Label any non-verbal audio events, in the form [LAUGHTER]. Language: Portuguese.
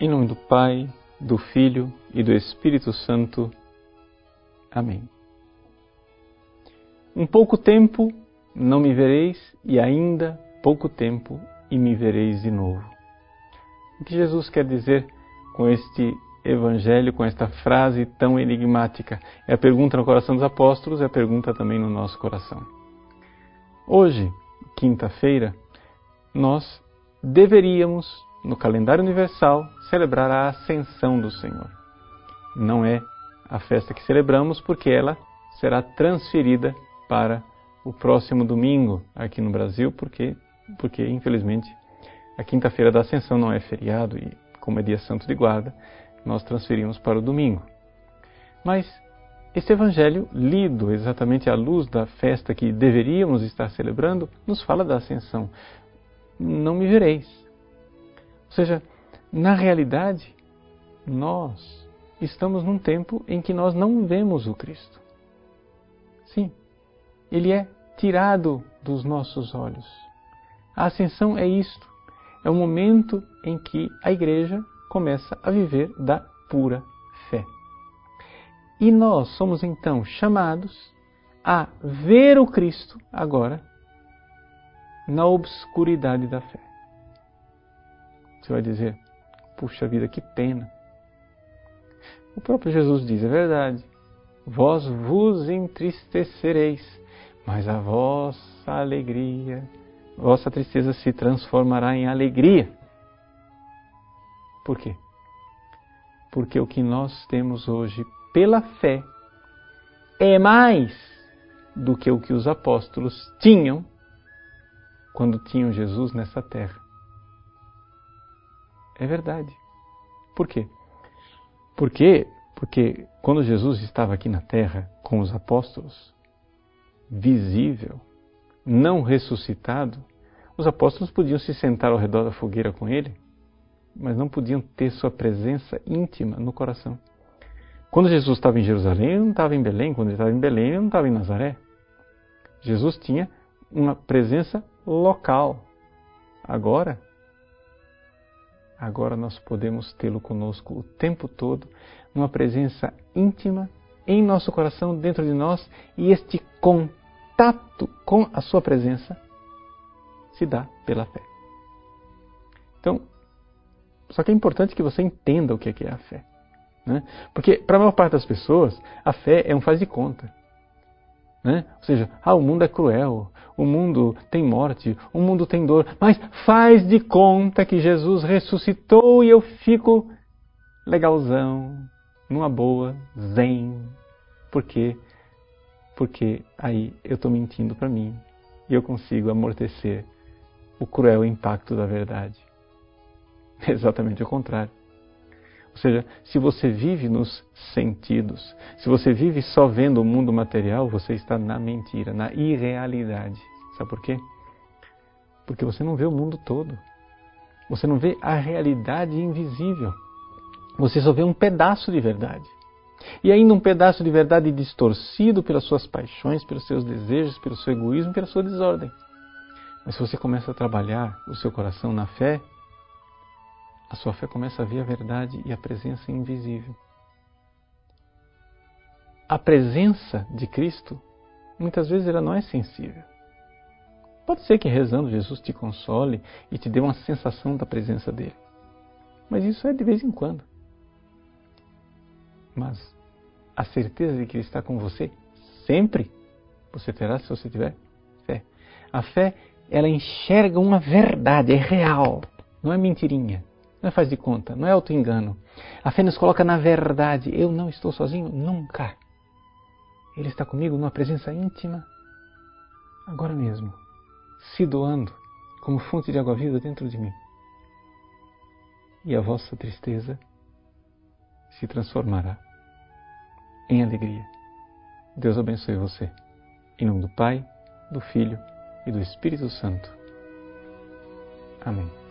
Em nome do Pai, do Filho e do Espírito Santo. Amém. Um pouco tempo não me vereis, e ainda pouco tempo e me vereis de novo. O que Jesus quer dizer com este evangelho, com esta frase tão enigmática? É a pergunta no coração dos apóstolos, é a pergunta também no nosso coração. Hoje, quinta-feira, nós deveríamos, no calendário universal, celebrar a Ascensão do Senhor. Não é a festa que celebramos porque ela será transferida para o próximo domingo aqui no Brasil, porque, porque infelizmente a quinta-feira da Ascensão não é feriado e, como é dia santo de guarda, nós transferimos para o domingo. Mas este evangelho, lido exatamente à luz da festa que deveríamos estar celebrando, nos fala da Ascensão. Não me vereis. Seja, na realidade, nós estamos num tempo em que nós não vemos o Cristo. Sim, ele é tirado dos nossos olhos. A ascensão é isto. É o momento em que a igreja começa a viver da pura fé. E nós somos então chamados a ver o Cristo agora na obscuridade da fé. Você vai dizer, puxa vida, que pena. O próprio Jesus diz, é verdade, vós vos entristecereis, mas a vossa alegria, vossa tristeza se transformará em alegria. Por quê? Porque o que nós temos hoje pela fé é mais do que o que os apóstolos tinham quando tinham Jesus nessa terra. É verdade. Por quê? Porque, porque quando Jesus estava aqui na terra com os apóstolos, visível, não ressuscitado, os apóstolos podiam se sentar ao redor da fogueira com ele, mas não podiam ter sua presença íntima no coração. Quando Jesus estava em Jerusalém, ele não estava em Belém. Quando ele estava em Belém, ele não estava em Nazaré. Jesus tinha uma presença local. Agora, agora nós podemos tê-lo conosco o tempo todo, numa presença íntima em nosso coração, dentro de nós, e este contato com a sua presença se dá pela fé. Então, só que é importante que você entenda o que é, a fé. Né? Porque, para a maior parte das pessoas, a fé é um faz de conta. Né? Ou seja, ah, o mundo é cruel, o mundo tem morte, o mundo tem dor, mas faz de conta que Jesus ressuscitou e eu fico legalzão, numa boa, zen. Por quê? Porque aí eu estou mentindo para mim e eu consigo amortecer o cruel impacto da verdade. [LAUGHS] Exatamente o contrário. Ou seja, se você vive nos sentidos, se você vive só vendo o mundo material, você está na mentira, na irrealidade. Sabe por quê? Porque você não vê o mundo todo. Você não vê a realidade invisível. Você só vê um pedaço de verdade. E ainda um pedaço de verdade distorcido pelas suas paixões, pelos seus desejos, pelo seu egoísmo, pela sua desordem. Mas se você começa a trabalhar o seu coração na fé, a sua fé começa a ver a verdade e a presença invisível. A presença de Cristo, muitas vezes ela não é sensível. Pode ser que rezando Jesus te console e te dê uma sensação da presença dele. Mas isso é de vez em quando. Mas a certeza de que ele está com você sempre você terá se você tiver fé. A fé, ela enxerga uma verdade, é real, não é mentirinha. Não é faz de conta, não é auto-engano. A fé nos coloca na verdade. Eu não estou sozinho nunca. Ele está comigo numa presença íntima, agora mesmo, se doando como fonte de água viva dentro de mim. E a vossa tristeza se transformará em alegria. Deus abençoe você. Em nome do Pai, do Filho e do Espírito Santo. Amém.